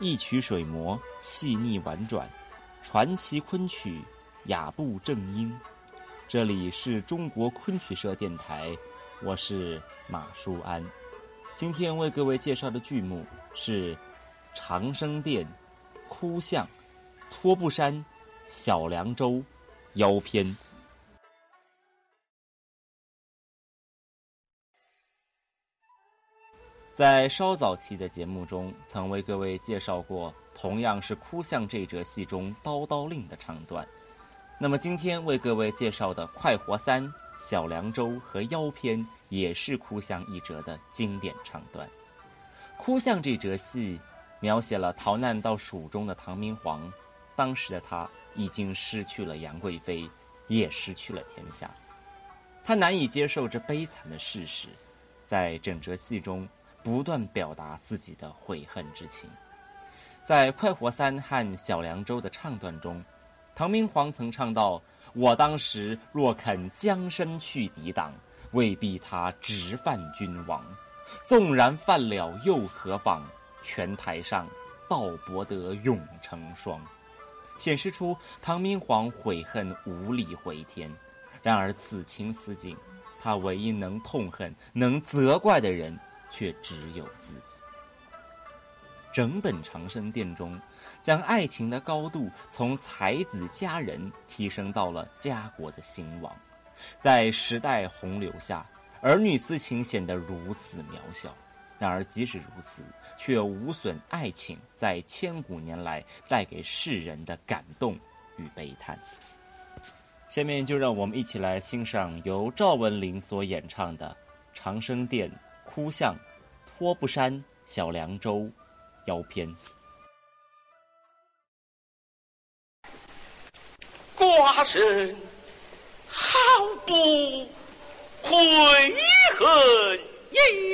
一曲水磨，细腻婉转，传奇昆曲，雅步正音。这里是中国昆曲社电台，我是马舒安。今天为各位介绍的剧目是《长生殿》《哭相》《托布山》《小凉州》《腰篇》。在稍早期的节目中，曾为各位介绍过同样是《哭相》这折戏中刀刀令的唱段。那么今天为各位介绍的《快活三》《小凉州》和《腰篇》，也是《哭相》一折的经典唱段。《哭相》这折戏描写了逃难到蜀中的唐明皇，当时的他已经失去了杨贵妃，也失去了天下，他难以接受这悲惨的事实，在整折戏中。不断表达自己的悔恨之情，在《快活三》和《小凉州》的唱段中，唐明皇曾唱到：“我当时若肯将身去抵挡，未必他直犯君王。纵然犯了又何妨？拳台上道博得永成双。”显示出唐明皇悔恨无力回天。然而此情此景，他唯一能痛恨、能责怪的人。却只有自己。整本《长生殿》中，将爱情的高度从才子佳人提升到了家国的兴亡。在时代洪流下，儿女私情显得如此渺小。然而，即使如此，却无损爱情在千古年来带给世人的感动与悲叹。下面就让我们一起来欣赏由赵文林所演唱的《长生殿》。哭相，托布山，小凉州，腰篇。寡人好不悔恨也。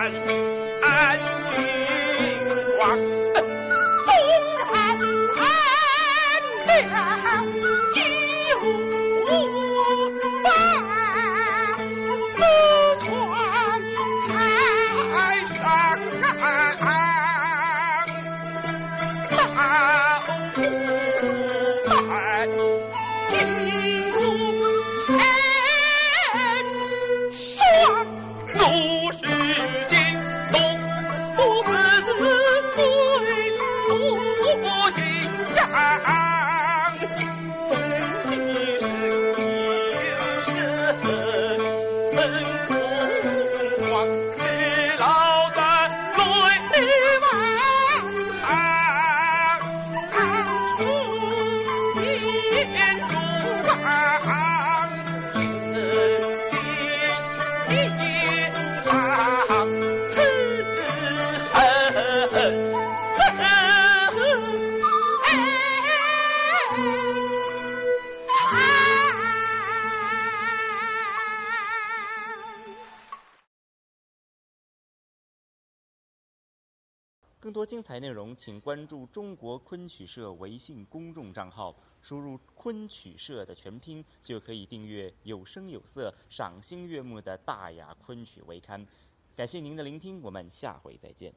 安宁王。东汉汉良君无法不传开山更多精彩内容，请关注中国昆曲社微信公众账号，输入“昆曲社”的全拼，就可以订阅有声有色、赏心悦目的大雅昆曲微刊。感谢您的聆听，我们下回再见。